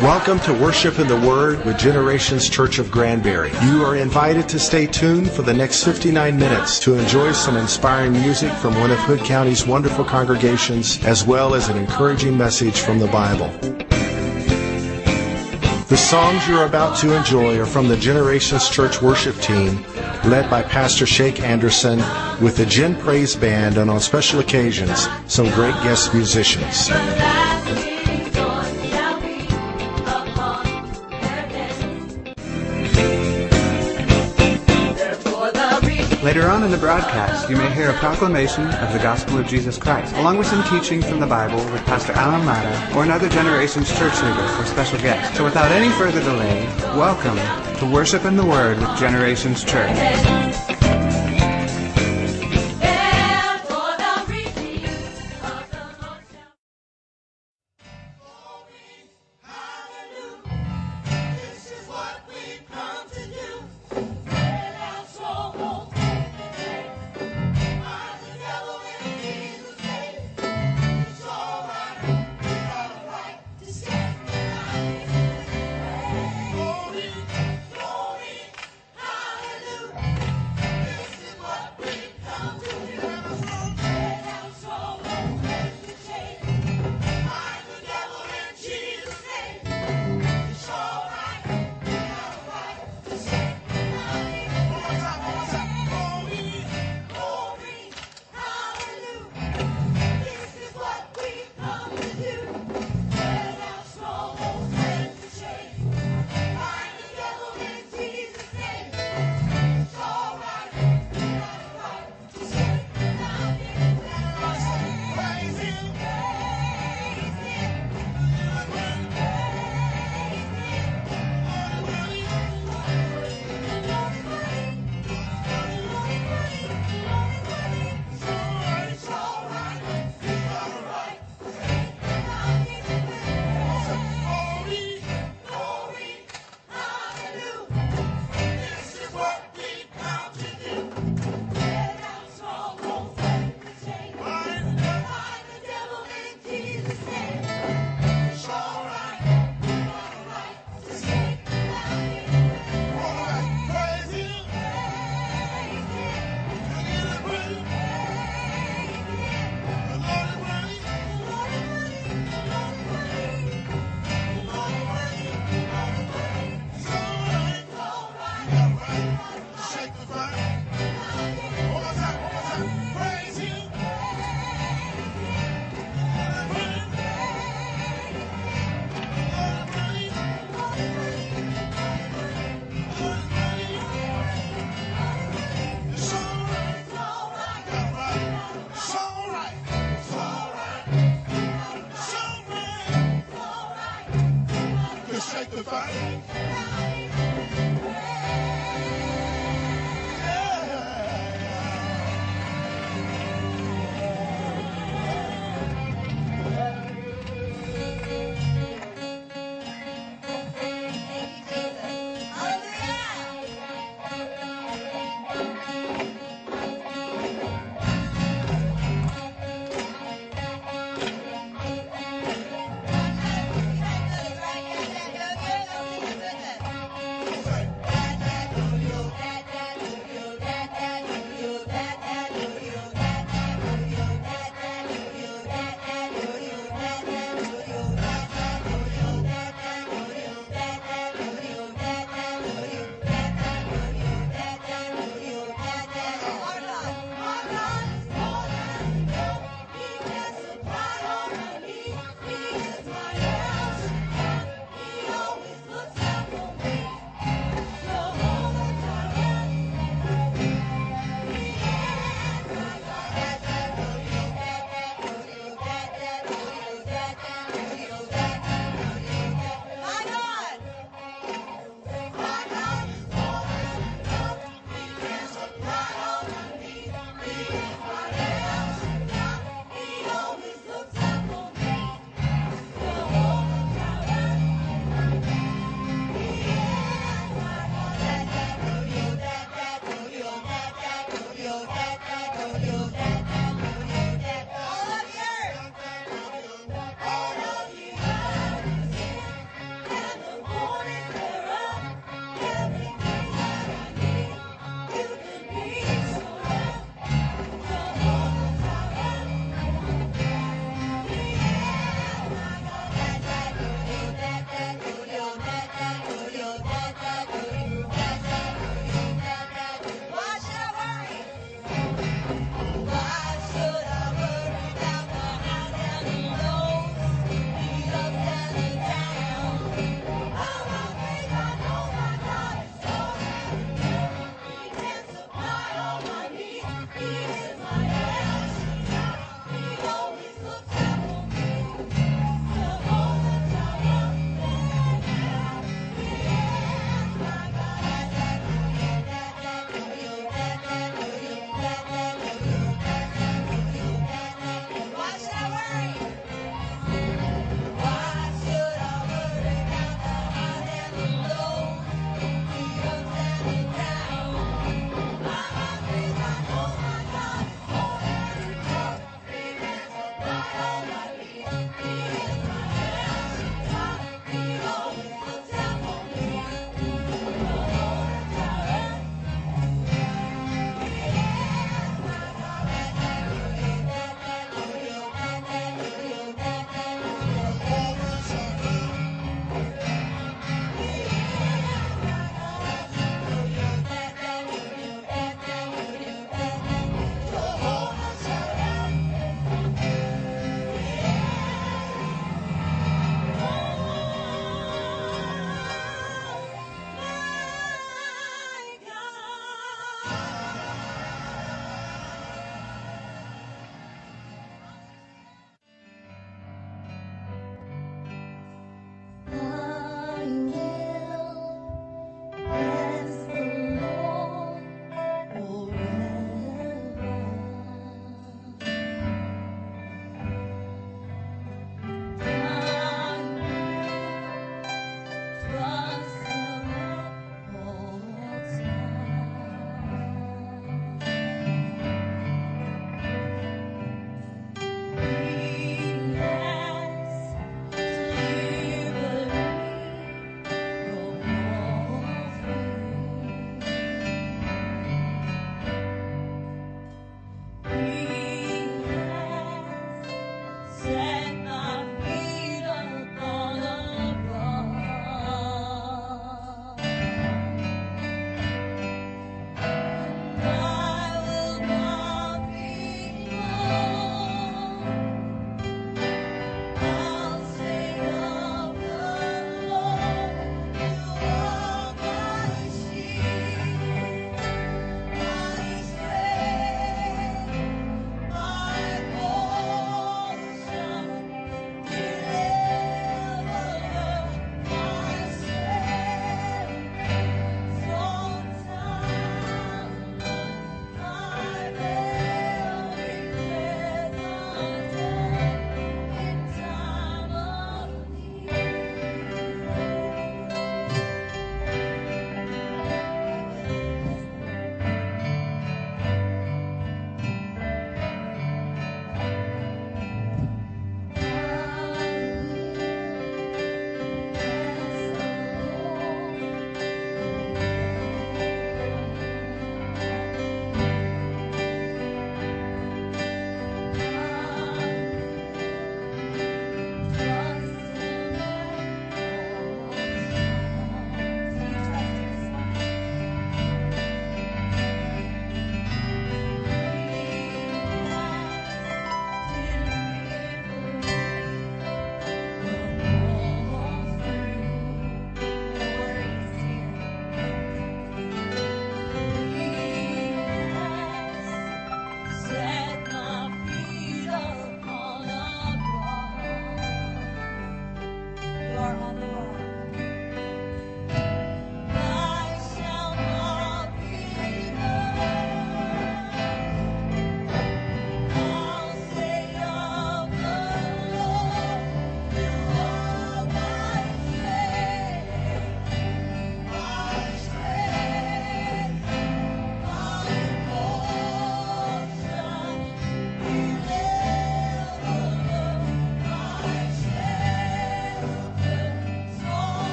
Welcome to Worship in the Word with Generations Church of Granbury. You are invited to stay tuned for the next 59 minutes to enjoy some inspiring music from one of Hood County's wonderful congregations, as well as an encouraging message from the Bible. The songs you're about to enjoy are from the Generations Church worship team, led by Pastor Shake Anderson, with the Gen Praise Band, and on special occasions, some great guest musicians. Later on in the broadcast, you may hear a proclamation of the gospel of Jesus Christ, along with some teaching from the Bible with Pastor Alan Mata or another Generations church leader or special guest. So without any further delay, welcome to Worship in the Word with Generations Church.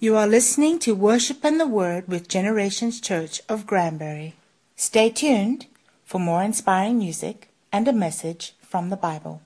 You are listening to Worship and the Word with Generations Church of Granbury. Stay tuned for more inspiring music and a message from the Bible.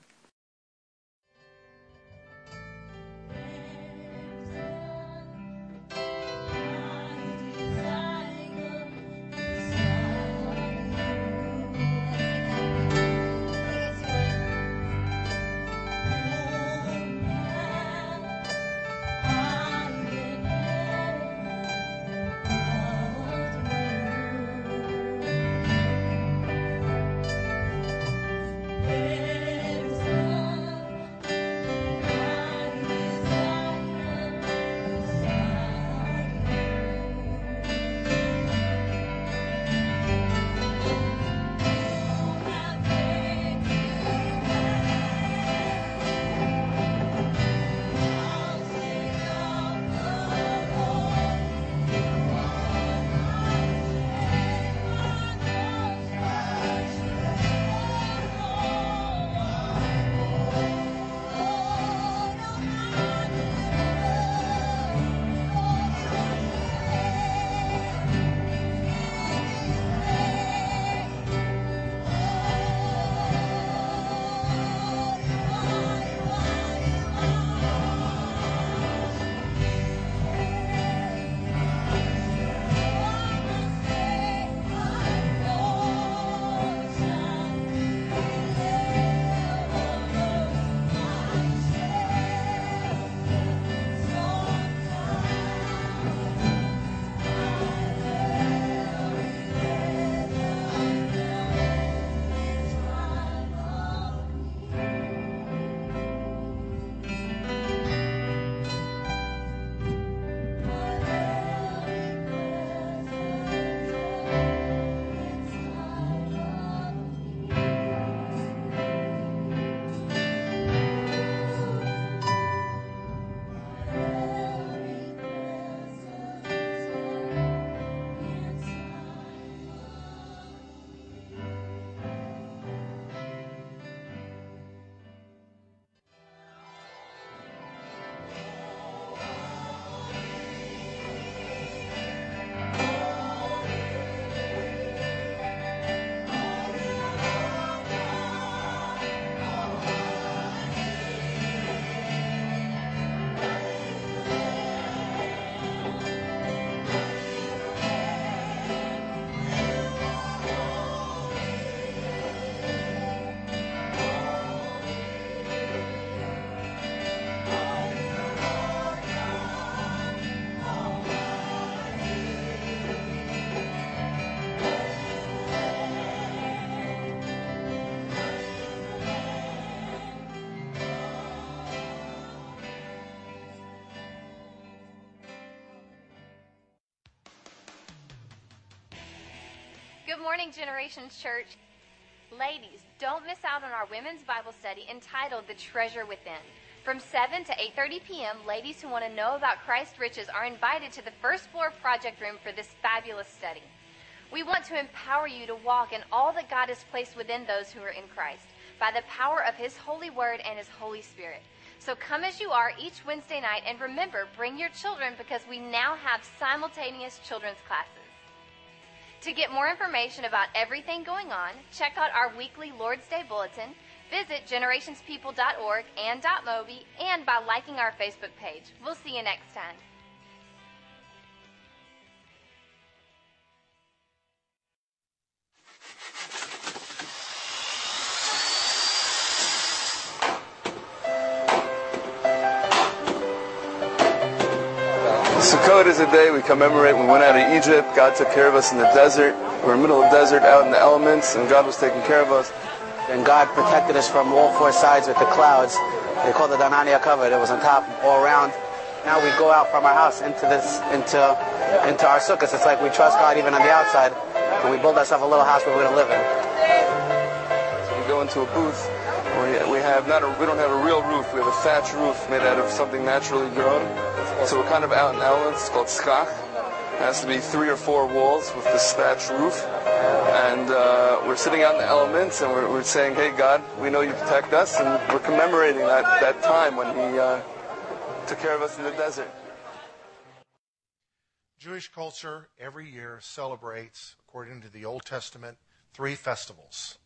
Generations Church. Ladies, don't miss out on our women's Bible study entitled The Treasure Within. From 7 to 8:30 p.m., ladies who want to know about Christ's riches are invited to the first floor project room for this fabulous study. We want to empower you to walk in all that God has placed within those who are in Christ by the power of his holy word and his Holy Spirit. So come as you are each Wednesday night and remember, bring your children because we now have simultaneous children's classes. To get more information about everything going on, check out our weekly Lord's Day Bulletin, visit generationspeople.org and .mobi, and by liking our Facebook page. We'll see you next time. Sukkot is a day we commemorate when we went out of Egypt. God took care of us in the desert. We were in the middle of the desert, out in the elements, and God was taking care of us. And God protected us from all four sides with the clouds. They called it Ananei HaKavod. It was on top all around. Now we go out from our house into this, into, into our sukkahs. It's like we trust God even on the outside, and we build ourselves a little house where we're gonna live in. So we go into a booth. We have not a, we don't have a real roof. We have a thatch roof made out of something naturally grown. So we're kind of out in elements. It's called schach. It has to be three or four walls with this thatch roof. And uh, we're sitting out in the elements and we're, we're saying, hey, God, we know you protect us. And we're commemorating that, that time when he uh, took care of us in the desert. Jewish culture every year celebrates, according to the Old Testament, three festivals.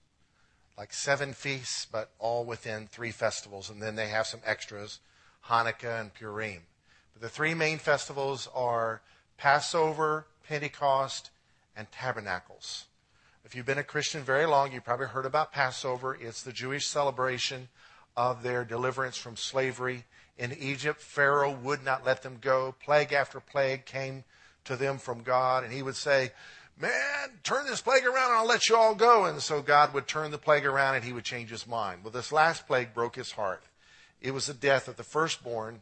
Like seven feasts, but all within three festivals. And then they have some extras Hanukkah and Purim. But the three main festivals are Passover, Pentecost, and Tabernacles. If you've been a Christian very long, you've probably heard about Passover. It's the Jewish celebration of their deliverance from slavery in Egypt. Pharaoh would not let them go. Plague after plague came to them from God, and he would say, Man, turn this plague around and I'll let you all go. And so God would turn the plague around and he would change his mind. Well, this last plague broke his heart. It was the death of the firstborn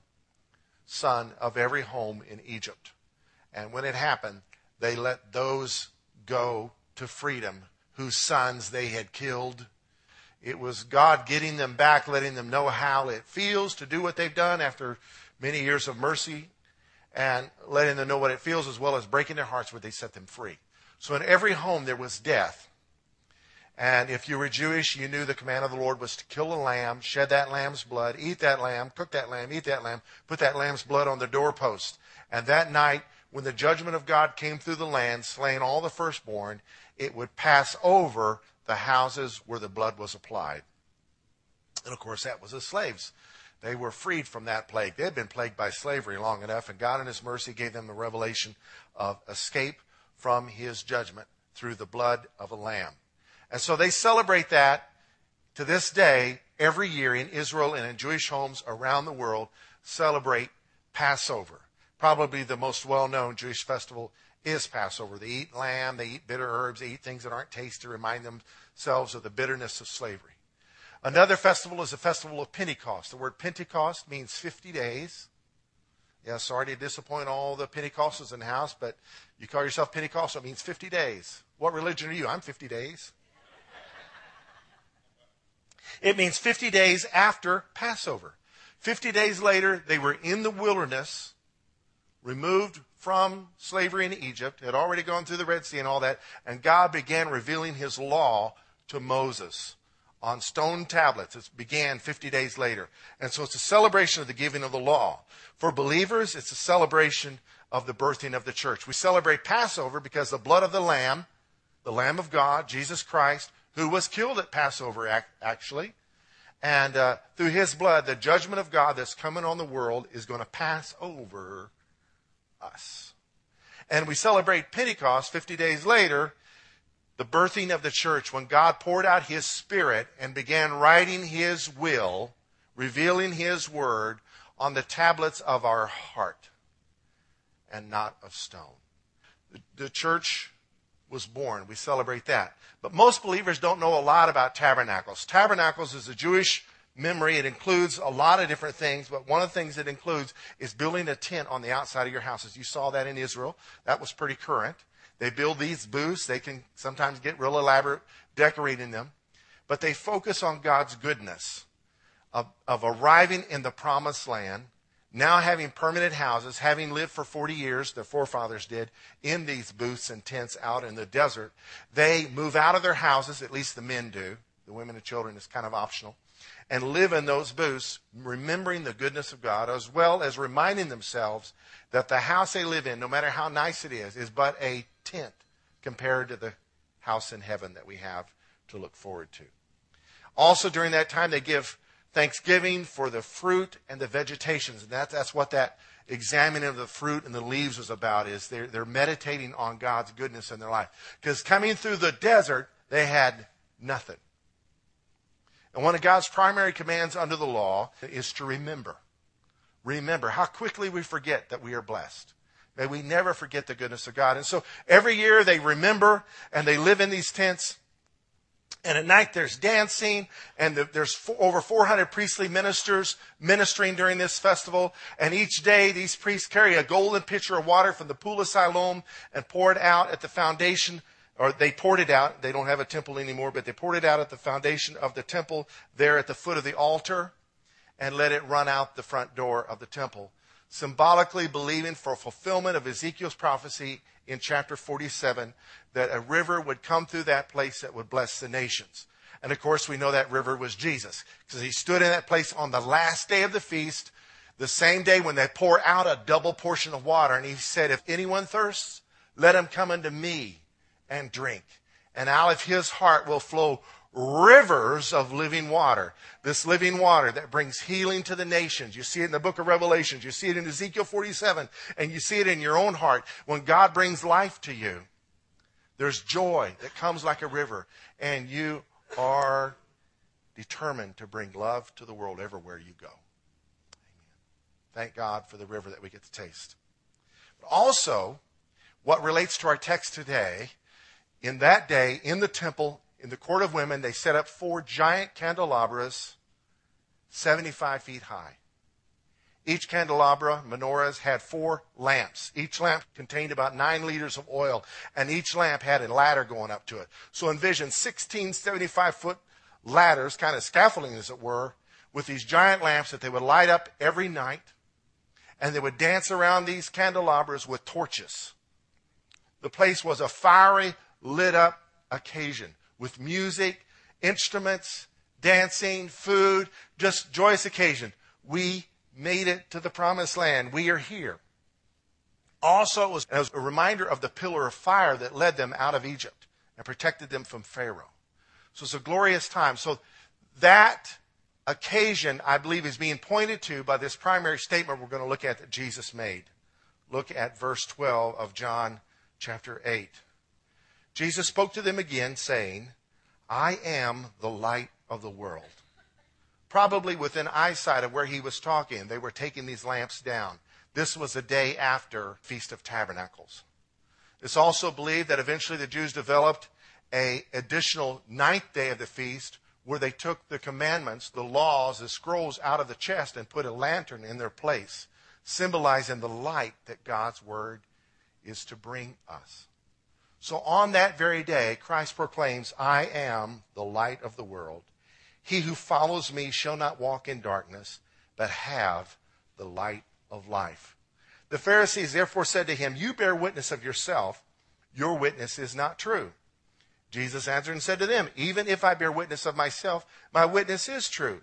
son of every home in Egypt. And when it happened, they let those go to freedom whose sons they had killed. It was God getting them back, letting them know how it feels to do what they've done after many years of mercy and letting them know what it feels as well as breaking their hearts where they set them free. So in every home there was death. And if you were Jewish, you knew the command of the Lord was to kill a lamb, shed that lamb's blood, eat that lamb, cook that lamb, eat that lamb, put that lamb's blood on the doorpost. And that night, when the judgment of God came through the land, slaying all the firstborn, it would pass over the houses where the blood was applied. And of course, that was the slaves. They were freed from that plague. They had been plagued by slavery long enough, and God in His mercy gave them the revelation of escape from His judgment through the blood of a lamb. And so they celebrate that to this day every year in Israel and in Jewish homes around the world, celebrate Passover. Probably the most well known Jewish festival is Passover. They eat lamb, they eat bitter herbs, they eat things that aren't tasty to remind themselves of the bitterness of slavery. Another festival is the festival of Pentecost. The word Pentecost means 50 days. Yeah, sorry to disappoint all the Pentecostals in the house, but you call yourself Pentecostal, it means 50 days. What religion are you? I'm 50 days. It means 50 days after Passover. 50 days later, they were in the wilderness, removed from slavery in Egypt, had already gone through the Red Sea and all that, and God began revealing his law to Moses on stone tablets. It began 50 days later. And so it's a celebration of the giving of the law. For believers, it's a celebration of the birthing of the church. We celebrate Passover because the blood of the Lamb, the Lamb of God, Jesus Christ, who was killed at Passover, actually, and uh, through his blood, the judgment of God that's coming on the world is going to pass over us. And we celebrate Pentecost 50 days later the birthing of the church, when God poured out his spirit and began writing his will, revealing his word on the tablets of our heart and not of stone. The, the church was born. We celebrate that. But most believers don't know a lot about tabernacles. Tabernacles is a Jewish memory. It includes a lot of different things, but one of the things it includes is building a tent on the outside of your houses. You saw that in Israel. That was pretty current. They build these booths. They can sometimes get real elaborate decorating them. But they focus on God's goodness of, of arriving in the promised land, now having permanent houses, having lived for 40 years, their forefathers did, in these booths and tents out in the desert. They move out of their houses, at least the men do. The women and children is kind of optional. And live in those booths, remembering the goodness of God, as well as reminding themselves that the house they live in, no matter how nice it is, is but a tent compared to the house in heaven that we have to look forward to. Also, during that time, they give thanksgiving for the fruit and the vegetations. And that, that's what that examining of the fruit and the leaves was about, is they're, they're meditating on God's goodness in their life. Because coming through the desert, they had nothing. And one of God's primary commands under the law is to remember. Remember how quickly we forget that we are blessed. May we never forget the goodness of God. And so every year they remember and they live in these tents. And at night there's dancing and there's over 400 priestly ministers ministering during this festival. And each day these priests carry a golden pitcher of water from the pool of Siloam and pour it out at the foundation or they poured it out. They don't have a temple anymore, but they poured it out at the foundation of the temple there at the foot of the altar and let it run out the front door of the temple symbolically believing for fulfillment of Ezekiel's prophecy in chapter 47 that a river would come through that place that would bless the nations. And of course, we know that river was Jesus because he stood in that place on the last day of the feast. The same day when they pour out a double portion of water, and he said, If anyone thirsts, let him come unto me and drink. And out of his heart will flow rivers of living water. This living water that brings healing to the nations. You see it in the book of Revelations. You see it in Ezekiel 47 and you see it in your own heart. When God brings life to you, there's joy that comes like a river and you are determined to bring love to the world everywhere you go. Amen. Thank God for the river that we get to taste. But also, what relates to our text today, in that day, in the temple, in the court of women, they set up four giant candelabras, 75 feet high. Each candelabra, menorahs, had four lamps. Each lamp contained about nine liters of oil, and each lamp had a ladder going up to it. So envision 16 75 foot ladders, kind of scaffolding as it were, with these giant lamps that they would light up every night, and they would dance around these candelabras with torches. The place was a fiery, lit up occasion with music, instruments, dancing, food, just joyous occasion. We made it to the promised land. We are here. Also, it was, it a reminder of the pillar of fire that led them out of Egypt and protected them from Pharaoh. So it's a glorious time. So that occasion, I believe, is being pointed to by this primary statement we're going to look at that Jesus made. Look at verse 12 of John chapter 8. Jesus spoke to them again, saying, I am the light of the world. Probably within eyesight of where he was talking, they were taking these lamps down. This was the day after Feast of Tabernacles. It's also believed that eventually the Jews developed a additional ninth day of the feast where they took the commandments, the laws, the scrolls out of the chest and put a lantern in their place, symbolizing the light that God's word is to bring us. So on that very day, Christ proclaims, I am the light of the world. He who follows me shall not walk in darkness, but have the light of life. The Pharisees therefore said to him, You bear witness of yourself. Your witness is not true. Jesus answered and said to them, Even if I bear witness of myself, my witness is true.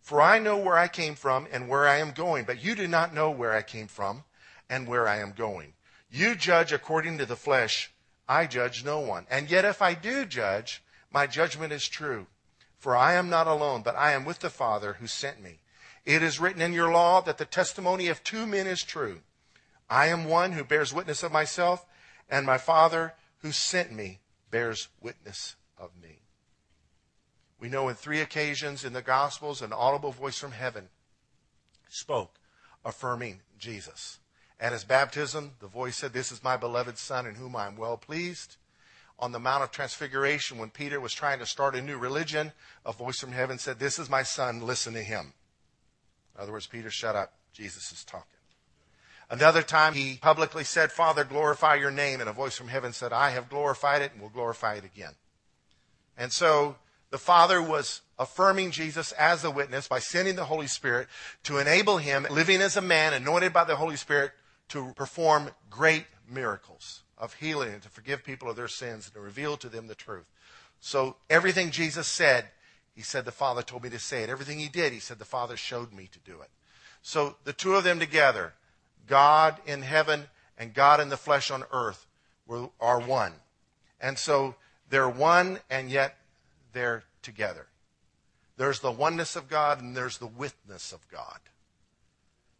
For I know where I came from and where I am going, but you do not know where I came from and where I am going. You judge according to the flesh I judge no one. And yet, if I do judge, my judgment is true. For I am not alone, but I am with the Father who sent me. It is written in your law that the testimony of two men is true. I am one who bears witness of myself, and my Father who sent me bears witness of me. We know in three occasions in the Gospels an audible voice from heaven spoke, affirming Jesus. At his baptism, the voice said, This is my beloved Son in whom I am well pleased. On the Mount of Transfiguration, when Peter was trying to start a new religion, a voice from heaven said, This is my Son, listen to him. In other words, Peter, shut up. Jesus is talking. Another time he publicly said, Father, glorify your name. And a voice from heaven said, I have glorified it and will glorify it again. And so the Father was affirming Jesus as a witness by sending the Holy Spirit to enable him, living as a man, anointed by the Holy Spirit, to perform great miracles of healing and to forgive people of their sins and to reveal to them the truth. So everything Jesus said, he said, the Father told me to say it. Everything he did, he said, the Father showed me to do it. So the two of them together, God in heaven and God in the flesh on earth, are one. And so they're one and yet they're together. There's the oneness of God and there's the witness of God.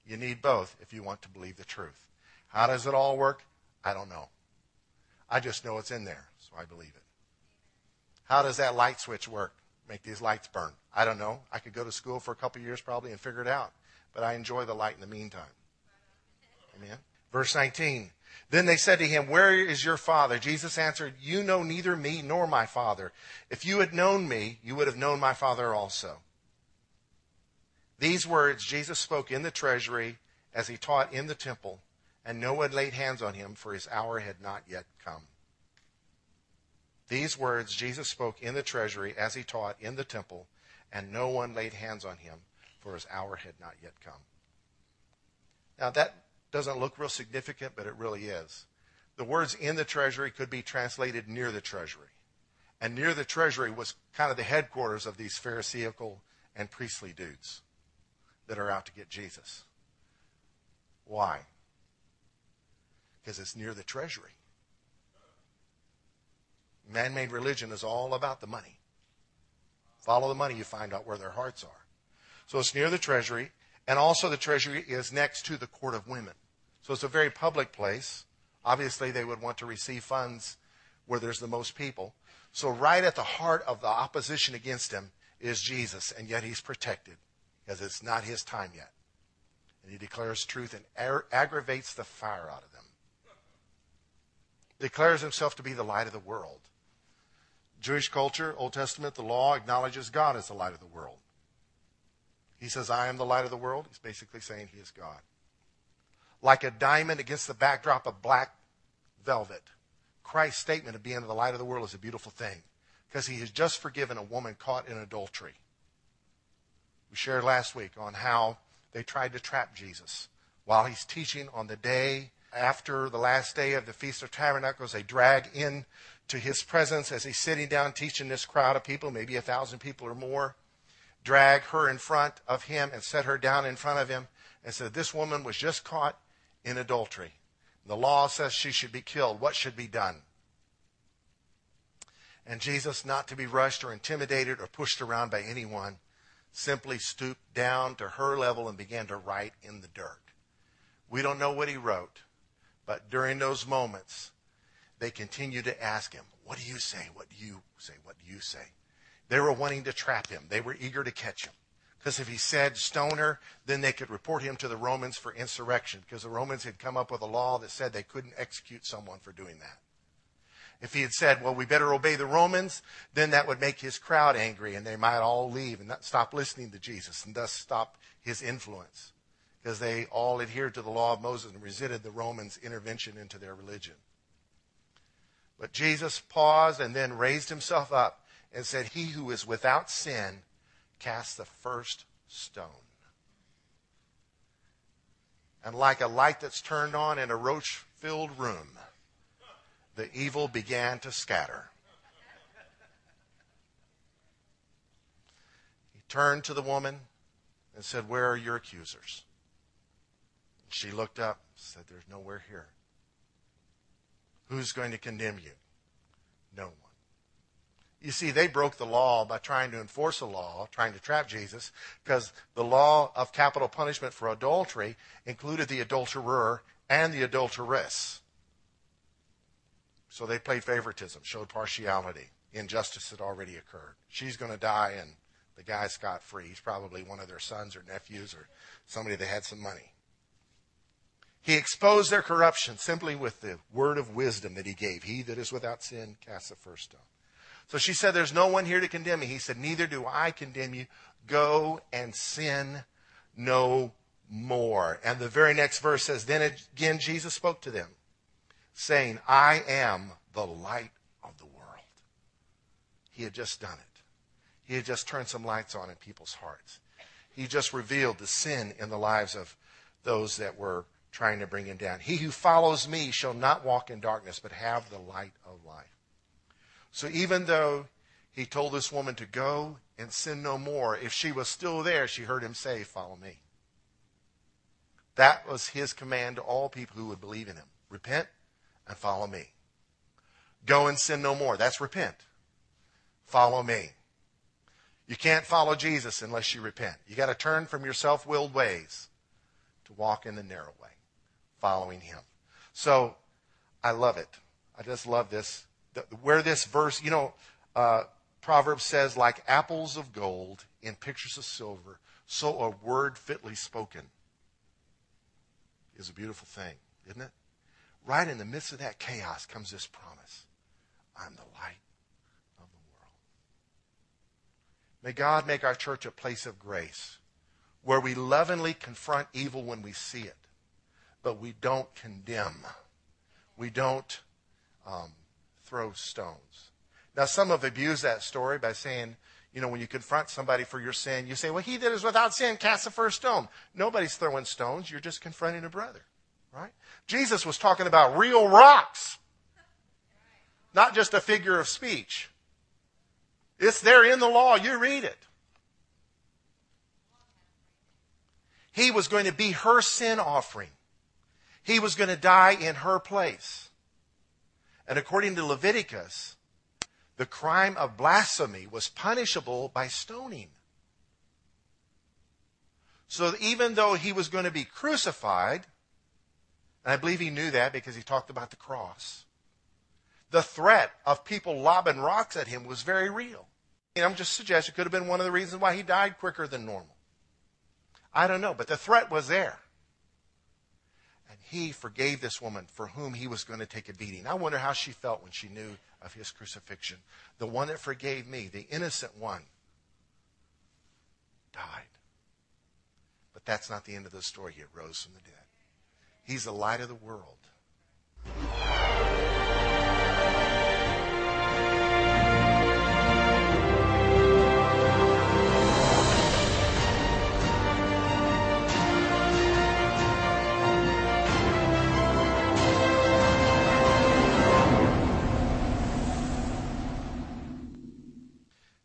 You need both if you want to believe the truth. How does it all work? I don't know. I just know it's in there, so I believe it. How does that light switch work? Make these lights burn. I don't know. I could go to school for a couple years probably and figure it out. But I enjoy the light in the meantime. Amen. Verse 19. Then they said to him, Where is your father? Jesus answered, You know neither me nor my father. If you had known me, you would have known my father also. These words Jesus spoke in the treasury as he taught in the temple, and no one laid hands on him, for his hour had not yet come. These words Jesus spoke in the treasury as he taught in the temple, and no one laid hands on him, for his hour had not yet come. Now, that doesn't look real significant, but it really is. The words in the treasury could be translated near the treasury. And near the treasury was kind of the headquarters of these Pharisaical and priestly dudes that are out to get Jesus. Why? Because it's near the treasury. Man made religion is all about the money. Follow the money, you find out where their hearts are. So it's near the treasury, and also the treasury is next to the court of women. So it's a very public place. Obviously, they would want to receive funds where there's the most people. So, right at the heart of the opposition against him is Jesus, and yet he's protected because it's not his time yet. And he declares truth and aggravates the fire out of them. Declares himself to be the light of the world. Jewish culture, Old Testament, the law acknowledges God as the light of the world. He says, I am the light of the world. He's basically saying he is God. Like a diamond against the backdrop of black velvet, Christ's statement of being the light of the world is a beautiful thing because he has just forgiven a woman caught in adultery. We shared last week on how they tried to trap Jesus while he's teaching on the day after the last day of the Feast of Tabernacles. They drag in to his presence as he's sitting down teaching this crowd of people, maybe a thousand people or more, drag her in front of him and set her down in front of him and said, This woman was just caught in adultery. The law says she should be killed. What should be done? And Jesus, not to be rushed or intimidated or pushed around by anyone, simply stooped down to her level and began to write in the dirt. We don't know what he wrote, but during those moments, they continued to ask him, What do you say? What do you say? What do you say? They were wanting to trap him. They were eager to catch him. Because if he said stone her, then they could report him to the Romans for insurrection. Because the Romans had come up with a law that said they couldn't execute someone for doing that. If he had said, well, we better obey the Romans, then that would make his crowd angry and they might all leave and stop listening to Jesus and thus stop his influence. Because they all adhered to the law of Moses and resented the Romans' intervention into their religion. But Jesus paused and then raised himself up and said, He who is without sin cast the first stone. And like a light that's turned on in a roach filled room, the evil began to scatter. He turned to the woman and said, Where are your accusers? She looked up, said, There's nowhere here. Who's going to condemn you? No one. You see, they broke the law by trying to enforce a law, trying to trap Jesus, because the law of capital punishment for adultery included the adulterer and the adulteress. So they played favoritism, showed partiality. Injustice had already occurred. She's going to die, and the guy's scot free. He's probably one of their sons or nephews or somebody that had some money. He exposed their corruption simply with the word of wisdom that he gave. He that is without sin cast the first stone. So she said, There's no one here to condemn me. He said, Neither do I condemn you. Go and sin no more. And the very next verse says, Then again Jesus spoke to them, saying, I am the light of the world. He had just done it. He had just turned some lights on in people's hearts. He just revealed the sin in the lives of those that were trying to bring him down. He who follows me shall not walk in darkness, but have the light of life. So even though he told this woman to go and sin no more, if she was still there, she heard him say, Follow me. That was his command to all people who would believe in him repent and follow me. Go and sin no more. That's repent. Follow me. You can't follow Jesus unless you repent. You got to turn from your self willed ways to walk in the narrow way following him. So I love it. I just love this. Where this verse, you know, uh, Proverbs says, like apples of gold in pictures of silver, so a word fitly spoken is a beautiful thing, isn't it? Right in the midst of that chaos comes this promise I'm the light of the world. May God make our church a place of grace where we lovingly confront evil when we see it but we don't condemn. We don't um, throw stones. Now, some have abused that story by saying, you know, when you confront somebody for your sin, you say, well, he that is without sin cast the first stone. Nobody's throwing stones. You're just confronting a brother, right? Jesus was talking about real rocks, not just a figure of speech. It's there in the law. You read it. He was going to be her sin offering. He was going to die in her place. And according to Leviticus, the crime of blasphemy was punishable by stoning. So even though he was going to be crucified, and I believe he knew that because he talked about the cross, the threat of people lobbing rocks at him was very real. And I'm just suggesting it could have been one of the reasons why he died quicker than normal. I don't know, but the threat was there. And he forgave this woman for whom he was going to take a beating. I wonder how she felt when she knew of his crucifixion. The one that forgave me, the innocent one, died. But that's not the end of the story. He rose from the dead. He's the light of the world.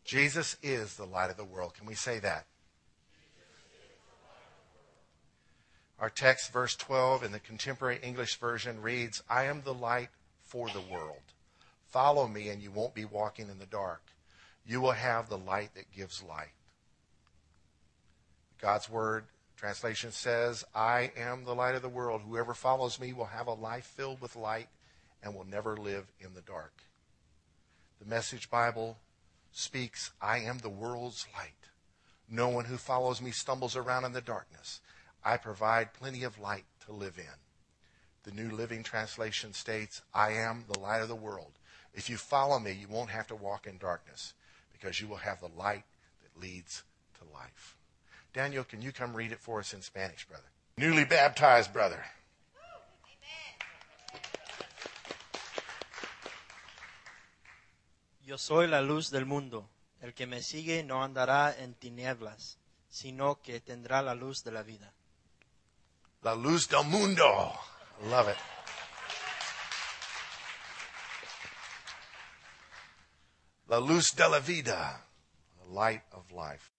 Jesus is the light of the world. Can we say that? Our text, verse 12, in the contemporary English version reads, I am the light for the world. Follow me, and you won't be walking in the dark. You will have the light that gives light. God's word translation says, I am the light of the world. Whoever follows me will have a life filled with light and will never live in the dark. The Message Bible speaks, I am the world's light. No one who follows me stumbles around in the darkness. I provide plenty of light to live in. The New Living Translation states, I am the light of the world. If you follow me, you won't have to walk in darkness because you will have the light that leads to life. Daniel, can you come read it for us in Spanish, brother? Newly baptized brother. Yo soy la luz del mundo. El que me sigue no andará en tinieblas, sino que tendrá la luz de la vida. La luz del mundo. Love it. La luz de la vida. The light of life.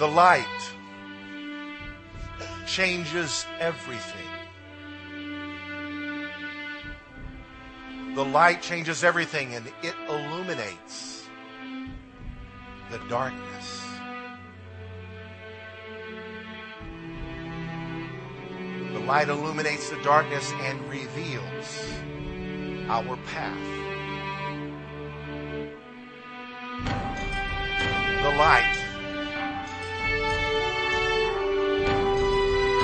The light changes everything. The light changes everything and it illuminates the darkness. The light illuminates the darkness and reveals our path. The light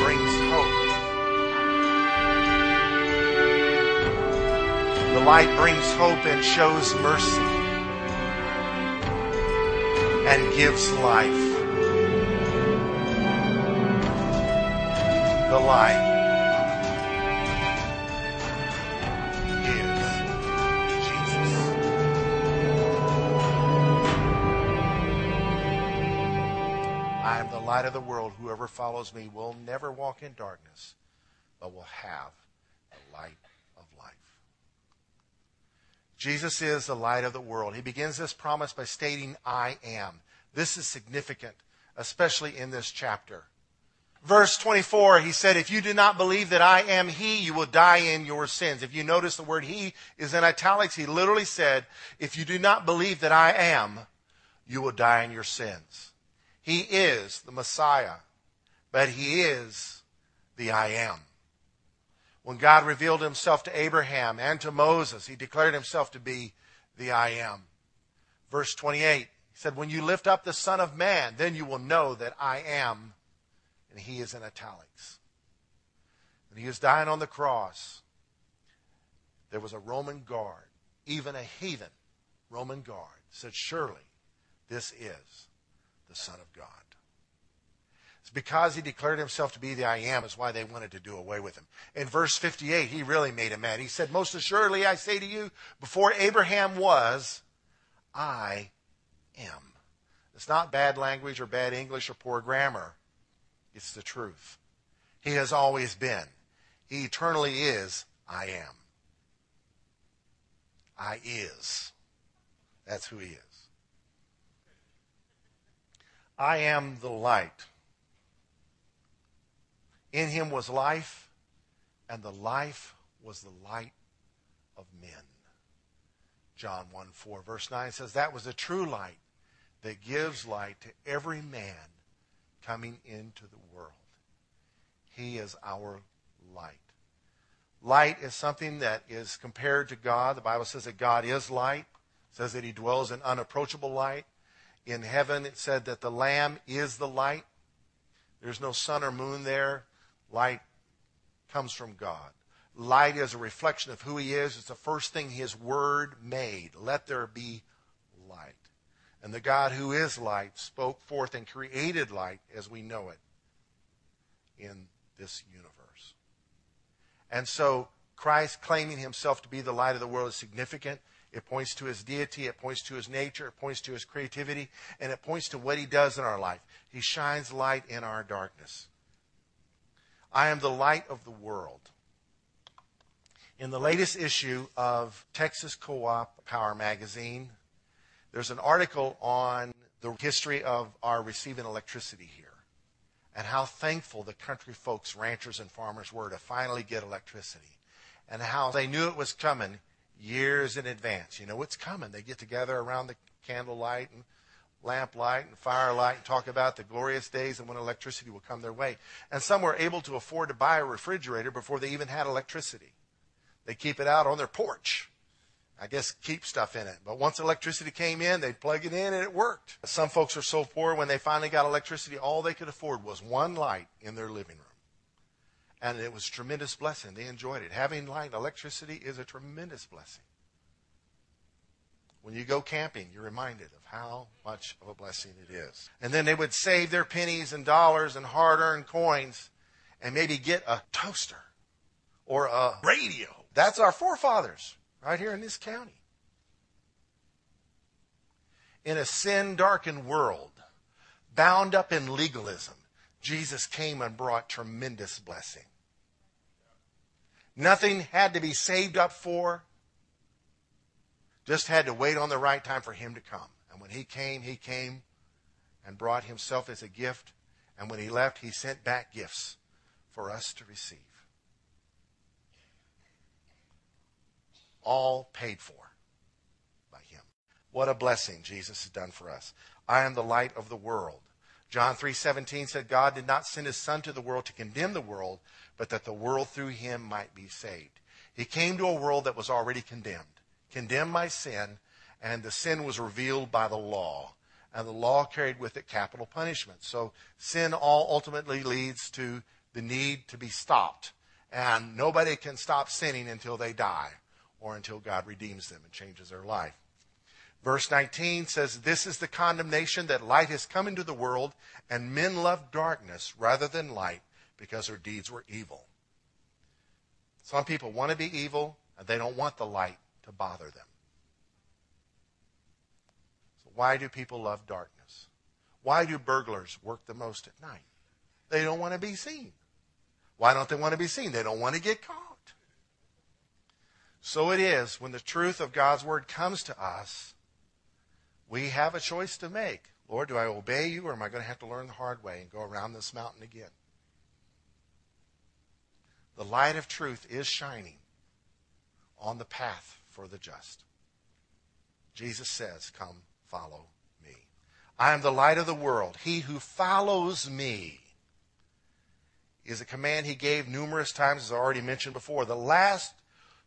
brings hope. The light brings hope and shows mercy and gives life. The light is Jesus. I am the light of the world. Whoever follows me will never walk in darkness, but will have the light of life. Jesus is the light of the world. He begins this promise by stating, I am. This is significant, especially in this chapter. Verse 24, he said, If you do not believe that I am He, you will die in your sins. If you notice the word He is in italics, he literally said, If you do not believe that I am, you will die in your sins. He is the Messiah, but He is the I am. When God revealed himself to Abraham and to Moses, he declared himself to be the I am. Verse 28, he said, When you lift up the Son of Man, then you will know that I am. And he is in italics. When he was dying on the cross, there was a Roman guard, even a heathen Roman guard, said, Surely this is the Son of God. It's because he declared himself to be the I am is why they wanted to do away with him. In verse 58, he really made him mad. He said, Most assuredly I say to you, before Abraham was, I am. It's not bad language or bad English or poor grammar. It's the truth. He has always been. He eternally is, I am. I is. That's who he is. I am the light In him was life, and the life was the light of men. John 1 4, verse 9 says, That was the true light that gives light to every man coming into the world. He is our light. Light is something that is compared to God. The Bible says that God is light, says that he dwells in unapproachable light. In heaven, it said that the Lamb is the light. There's no sun or moon there. Light comes from God. Light is a reflection of who he is. It's the first thing his word made. Let there be light. And the God who is light spoke forth and created light as we know it in this universe. And so Christ claiming himself to be the light of the world is significant. It points to his deity, it points to his nature, it points to his creativity, and it points to what he does in our life. He shines light in our darkness. I am the light of the world. In the latest issue of Texas Co op Power Magazine, there's an article on the history of our receiving electricity here and how thankful the country folks, ranchers, and farmers were to finally get electricity and how they knew it was coming years in advance. You know, it's coming. They get together around the candlelight and lamplight and firelight and talk about the glorious days and when electricity will come their way. And some were able to afford to buy a refrigerator before they even had electricity. They keep it out on their porch. I guess keep stuff in it. But once electricity came in, they'd plug it in and it worked. Some folks are so poor when they finally got electricity, all they could afford was one light in their living room. And it was a tremendous blessing. They enjoyed it. Having light, electricity is a tremendous blessing. When you go camping, you're reminded of how much of a blessing it is. And then they would save their pennies and dollars and hard earned coins and maybe get a toaster or a radio that's our forefathers right here in this county. In a sin darkened world, bound up in legalism, Jesus came and brought tremendous blessing. Nothing had to be saved up for, just had to wait on the right time for him to come. And when he came, he came and brought himself as a gift. And when he left, he sent back gifts for us to receive. All paid for by him. What a blessing Jesus has done for us. I am the light of the world. John 3:17 said God did not send his son to the world to condemn the world, but that the world through him might be saved. He came to a world that was already condemned. Condemned my sin, and the sin was revealed by the law, and the law carried with it capital punishment. So sin all ultimately leads to the need to be stopped. And nobody can stop sinning until they die or until God redeems them and changes their life. Verse 19 says, This is the condemnation that light has come into the world, and men love darkness rather than light because their deeds were evil. Some people want to be evil, and they don't want the light to bother them. So, why do people love darkness? Why do burglars work the most at night? They don't want to be seen. Why don't they want to be seen? They don't want to get caught. So it is when the truth of God's word comes to us, we have a choice to make. Lord, do I obey you or am I going to have to learn the hard way and go around this mountain again? The light of truth is shining on the path for the just. Jesus says, Come, follow me. I am the light of the world. He who follows me is a command he gave numerous times, as I already mentioned before. The last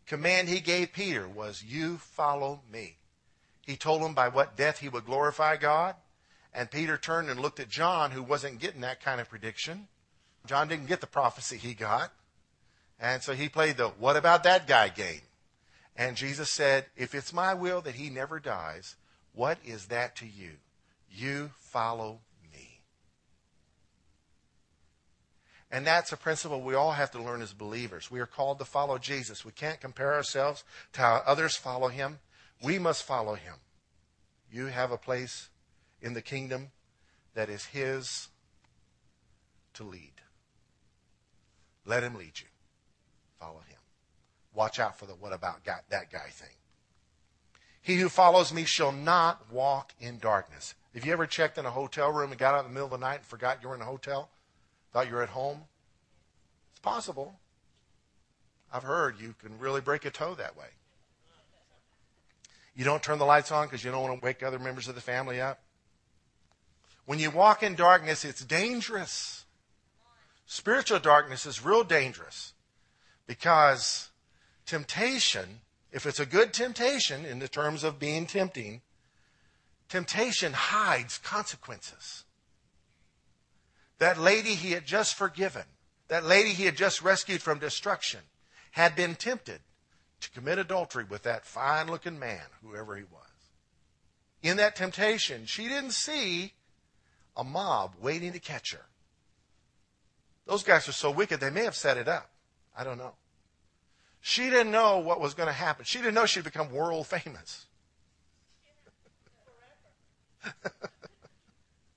command he gave Peter was, You follow me. He told him by what death he would glorify God. And Peter turned and looked at John, who wasn't getting that kind of prediction. John didn't get the prophecy he got. And so he played the what about that guy game. And Jesus said, If it's my will that he never dies, what is that to you? You follow And that's a principle we all have to learn as believers. We are called to follow Jesus. We can't compare ourselves to how others follow him. We must follow him. You have a place in the kingdom that is his to lead. Let him lead you. Follow him. Watch out for the what about that guy thing. He who follows me shall not walk in darkness. Have you ever checked in a hotel room and got out in the middle of the night and forgot you were in a hotel? Thought you were at home? It's possible. I've heard you can really break a toe that way. You don't turn the lights on because you don't want to wake other members of the family up. When you walk in darkness, it's dangerous. Spiritual darkness is real dangerous because temptation, if it's a good temptation in the terms of being tempting, temptation hides consequences. That lady he had just forgiven, that lady he had just rescued from destruction, had been tempted to commit adultery with that fine looking man, whoever he was. In that temptation, she didn't see a mob waiting to catch her. Those guys are so wicked, they may have set it up. I don't know. She didn't know what was going to happen. She didn't know she'd become world famous.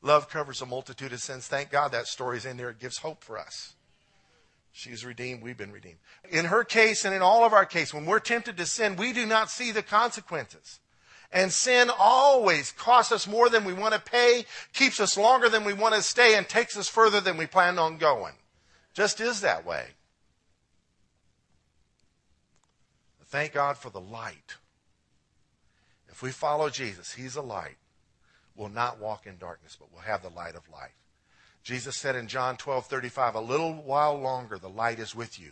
Love covers a multitude of sins. Thank God that story's in there. It gives hope for us. She's redeemed. We've been redeemed. In her case and in all of our case, when we're tempted to sin, we do not see the consequences. And sin always costs us more than we want to pay, keeps us longer than we want to stay, and takes us further than we planned on going. Just is that way. Thank God for the light. If we follow Jesus, He's a light. We'll not walk in darkness, but we'll have the light of life. Jesus said in John 12, 35, a little while longer the light is with you.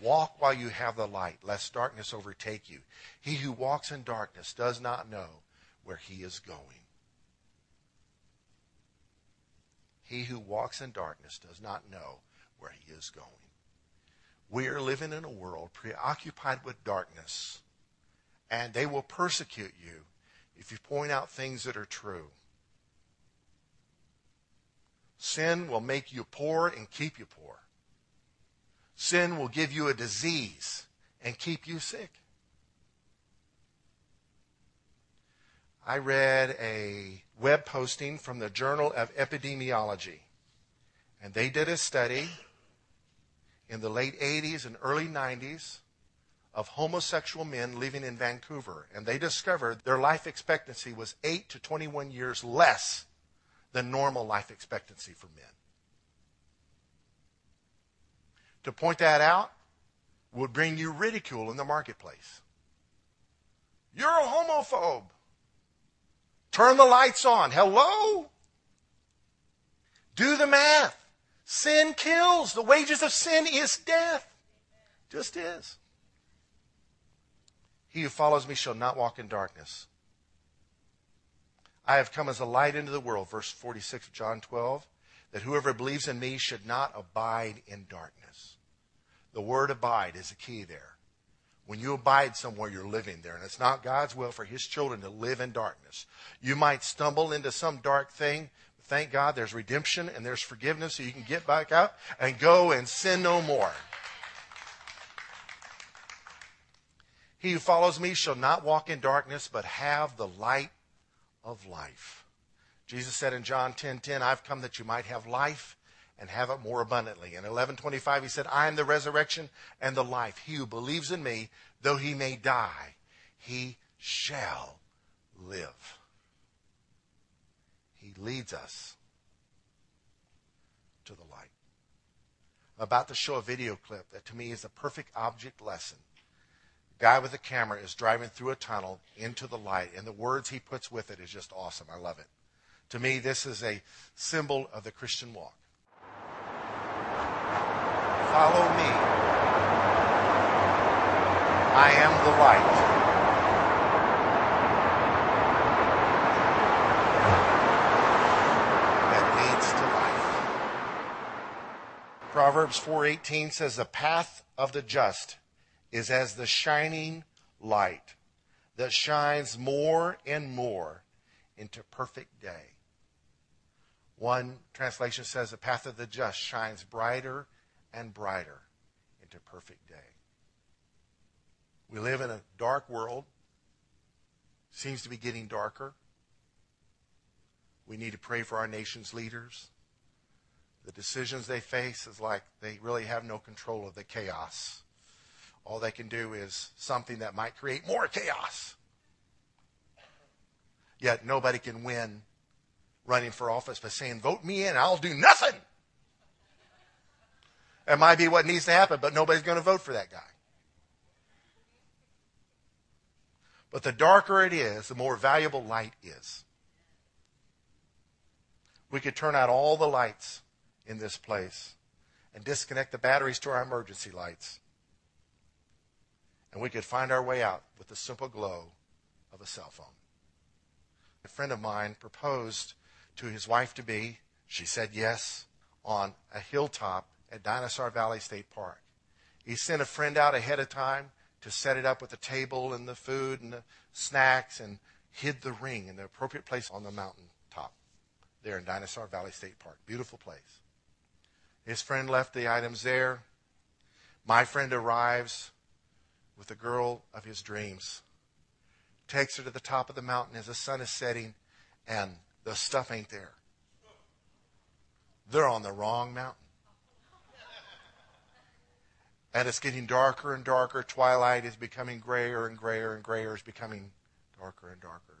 Walk while you have the light, lest darkness overtake you. He who walks in darkness does not know where he is going. He who walks in darkness does not know where he is going. We are living in a world preoccupied with darkness, and they will persecute you if you point out things that are true. Sin will make you poor and keep you poor. Sin will give you a disease and keep you sick. I read a web posting from the Journal of Epidemiology, and they did a study in the late 80s and early 90s of homosexual men living in Vancouver, and they discovered their life expectancy was 8 to 21 years less than normal life expectancy for men. To point that out would bring you ridicule in the marketplace. You're a homophobe. Turn the lights on. Hello? Do the math. Sin kills. The wages of sin is death. Just is. He who follows me shall not walk in darkness, I have come as a light into the world, verse 46 of John 12, that whoever believes in me should not abide in darkness. The word abide is a key there. When you abide somewhere, you're living there, and it's not God's will for his children to live in darkness. You might stumble into some dark thing. But Thank God there's redemption and there's forgiveness so you can get back up and go and sin no more. He who follows me shall not walk in darkness, but have the light of life. Jesus said in John 10:10, 10, 10, "I've come that you might have life and have it more abundantly." In 11:25 he said, "I am the resurrection and the life. He who believes in me, though he may die, he shall live." He leads us to the light. I'm about to show a video clip that to me is a perfect object lesson guy with a camera is driving through a tunnel into the light, and the words he puts with it is just awesome. I love it. To me, this is a symbol of the Christian walk. Follow me. I am the light. that leads to life. Proverbs 4:18 says the path of the just is as the shining light that shines more and more into perfect day. One translation says the path of the just shines brighter and brighter into perfect day. We live in a dark world. Seems to be getting darker. We need to pray for our nation's leaders. The decisions they face is like they really have no control of the chaos all they can do is something that might create more chaos. Yet nobody can win running for office by saying, Vote me in, I'll do nothing. It might be what needs to happen, but nobody's going to vote for that guy. But the darker it is, the more valuable light is. We could turn out all the lights in this place and disconnect the batteries to our emergency lights. And we could find our way out with the simple glow of a cell phone. A friend of mine proposed to his wife to be, she said yes, on a hilltop at Dinosaur Valley State Park. He sent a friend out ahead of time to set it up with the table and the food and the snacks and hid the ring in the appropriate place on the mountain top there in Dinosaur Valley State Park. Beautiful place. His friend left the items there. My friend arrives with the girl of his dreams, takes her to the top of the mountain as the sun is setting, and the stuff ain't there. They're on the wrong mountain. And it's getting darker and darker. Twilight is becoming grayer and grayer, and grayer is becoming darker and darker.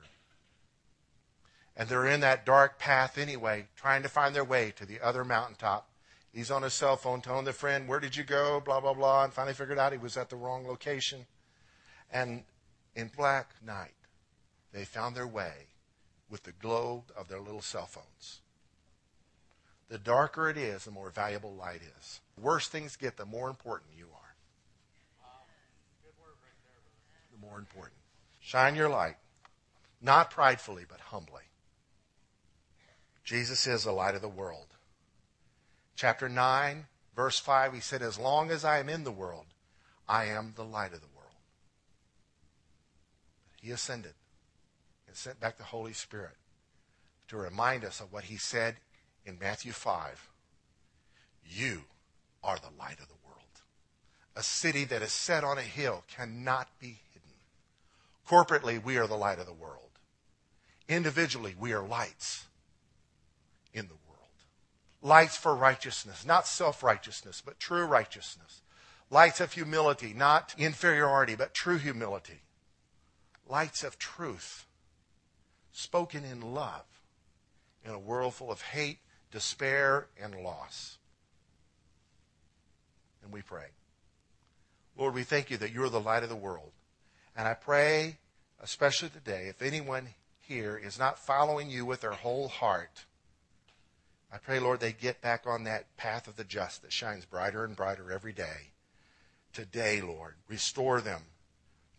And they're in that dark path anyway, trying to find their way to the other mountaintop. He's on his cell phone telling the friend, Where did you go? Blah, blah, blah. And finally figured out he was at the wrong location. And in black night, they found their way with the glow of their little cell phones. The darker it is, the more valuable light is. The worse things get, the more important you are. The more important. Shine your light, not pridefully, but humbly. Jesus is the light of the world. Chapter 9, verse 5, he said, As long as I am in the world, I am the light of the world. He ascended and sent back the Holy Spirit to remind us of what he said in Matthew 5. You are the light of the world. A city that is set on a hill cannot be hidden. Corporately, we are the light of the world. Individually, we are lights in the world. Lights for righteousness, not self righteousness, but true righteousness. Lights of humility, not inferiority, but true humility. Lights of truth, spoken in love in a world full of hate, despair, and loss. And we pray. Lord, we thank you that you're the light of the world. And I pray, especially today, if anyone here is not following you with their whole heart, I pray, Lord, they get back on that path of the just that shines brighter and brighter every day. Today, Lord, restore them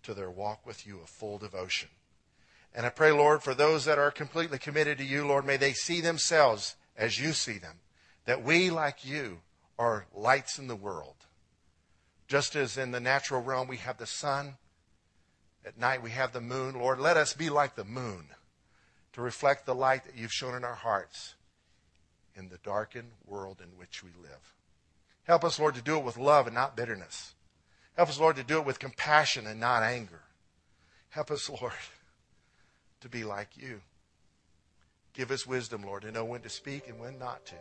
to their walk with you of full devotion. And I pray, Lord, for those that are completely committed to you, Lord, may they see themselves as you see them. That we, like you, are lights in the world. Just as in the natural realm we have the sun, at night we have the moon. Lord, let us be like the moon to reflect the light that you've shown in our hearts in the darkened world in which we live. Help us, Lord, to do it with love and not bitterness. Help us, Lord, to do it with compassion and not anger. Help us, Lord, to be like you. Give us wisdom, Lord, to know when to speak and when not to.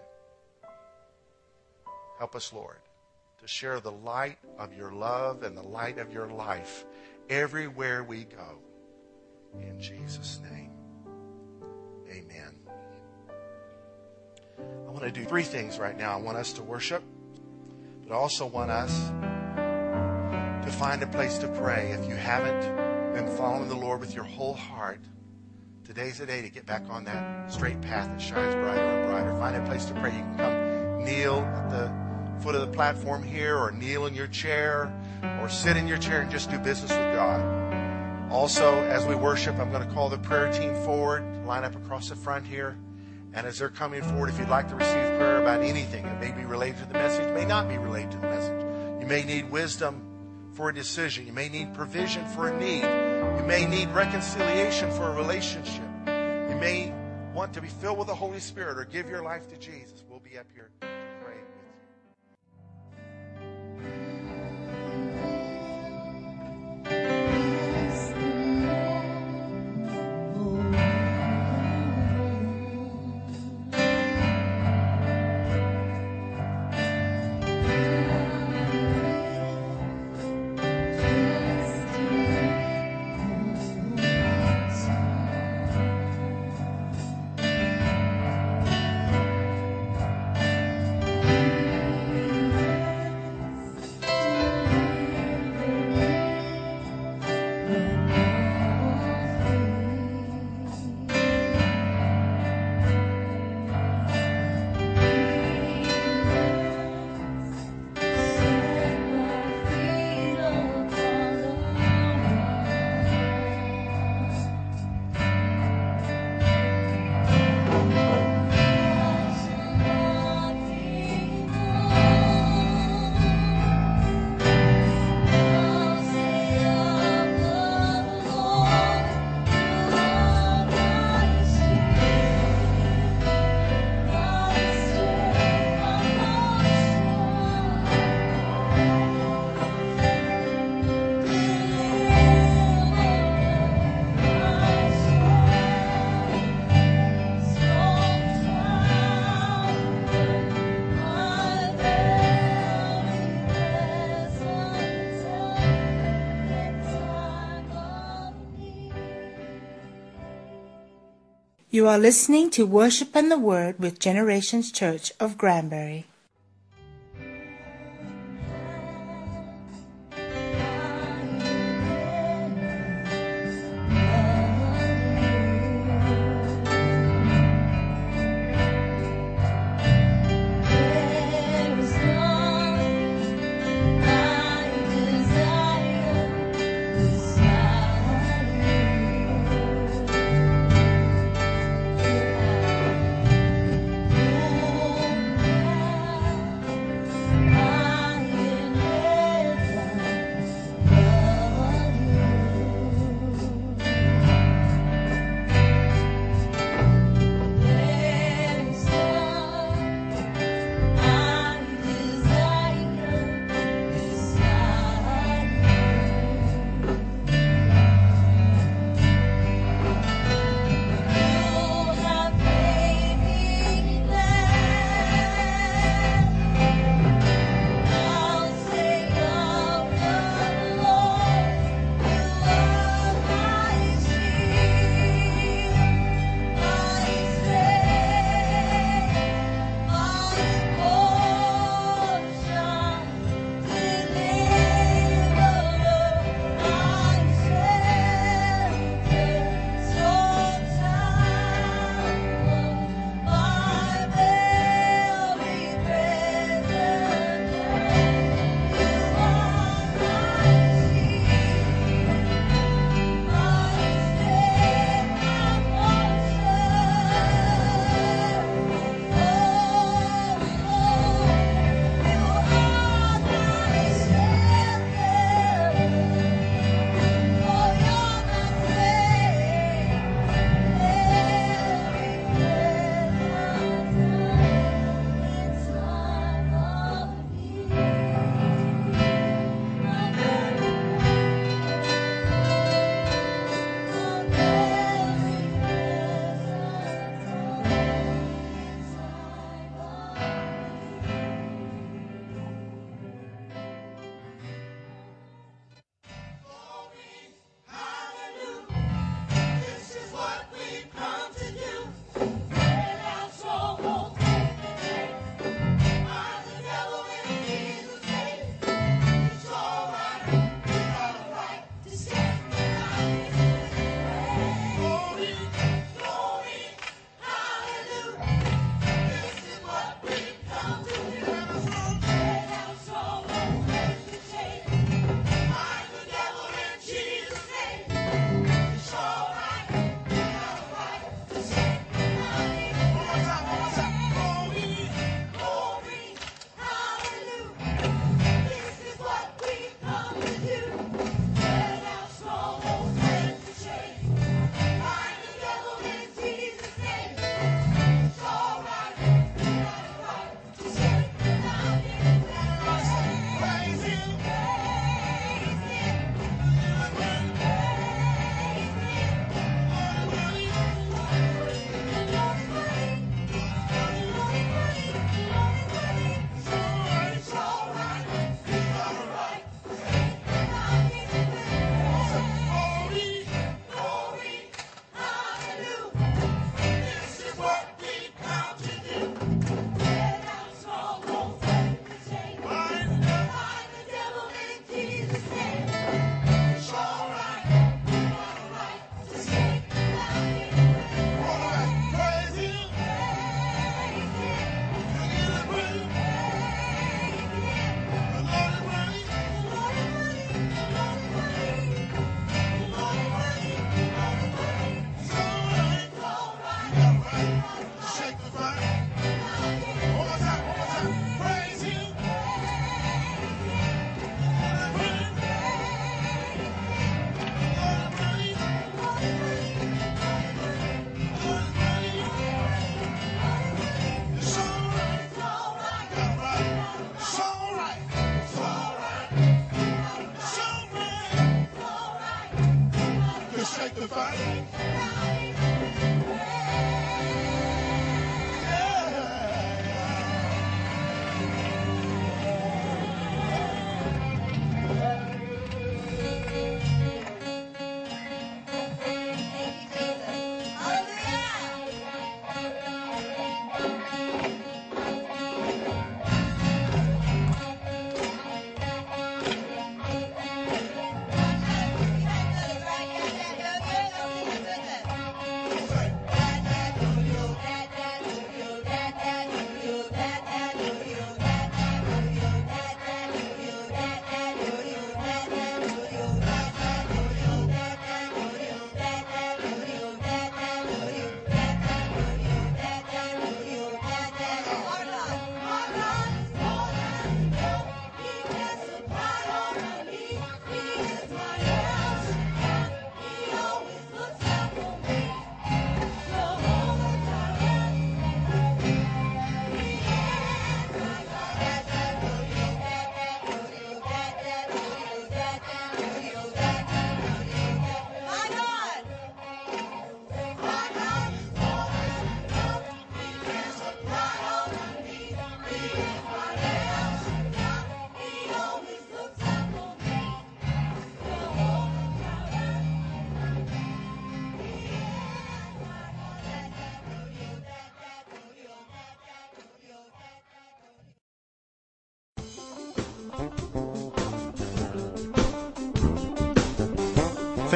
Help us, Lord, to share the light of your love and the light of your life everywhere we go. In Jesus' name, amen. I want to do three things right now. I want us to worship, but I also want us to find a place to pray. If you haven't been following the Lord with your whole heart, today's the day to get back on that straight path that shines brighter and brighter. Find a place to pray. You can come kneel at the foot of the platform here, or kneel in your chair, or sit in your chair and just do business with God. Also, as we worship, I'm going to call the prayer team forward, line up across the front here. And as they're coming forward, if you'd like to receive prayer about anything, it may be related to the message, may not be related to the message. You may need wisdom for a decision. You may need provision for a need. You may need reconciliation for a relationship. You may want to be filled with the Holy Spirit or give your life to Jesus. We'll be up here. You are listening to Worship and the Word with Generations Church of Granbury.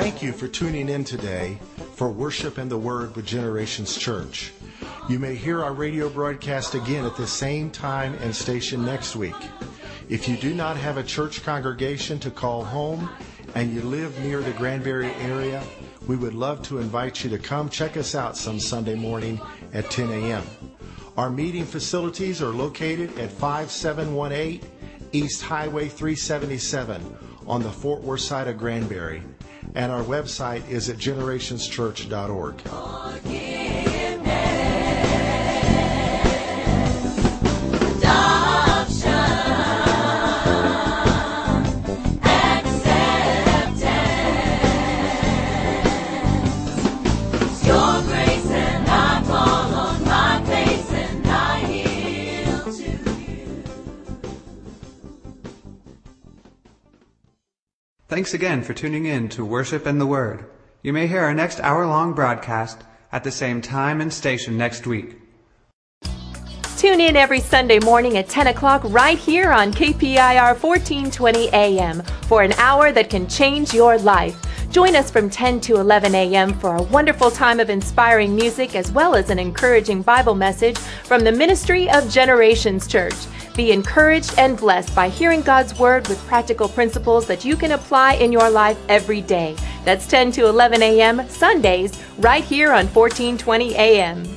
Thank you for tuning in today for Worship and the Word with Generations Church. You may hear our radio broadcast again at the same time and station next week. If you do not have a church congregation to call home and you live near the Granbury area, we would love to invite you to come check us out some Sunday morning at 10 a.m. Our meeting facilities are located at 5718 East Highway 377 on the Fort Worth side of Granbury. And our website is at generationschurch.org. Thanks again for tuning in to Worship and the Word. You may hear our next hour long broadcast at the same time and station next week. Tune in every Sunday morning at 10 o'clock right here on KPIR 1420 AM for an hour that can change your life. Join us from 10 to 11 a.m. for a wonderful time of inspiring music as well as an encouraging Bible message from the Ministry of Generations Church. Be encouraged and blessed by hearing God's Word with practical principles that you can apply in your life every day. That's 10 to 11 a.m. Sundays right here on 1420 a.m.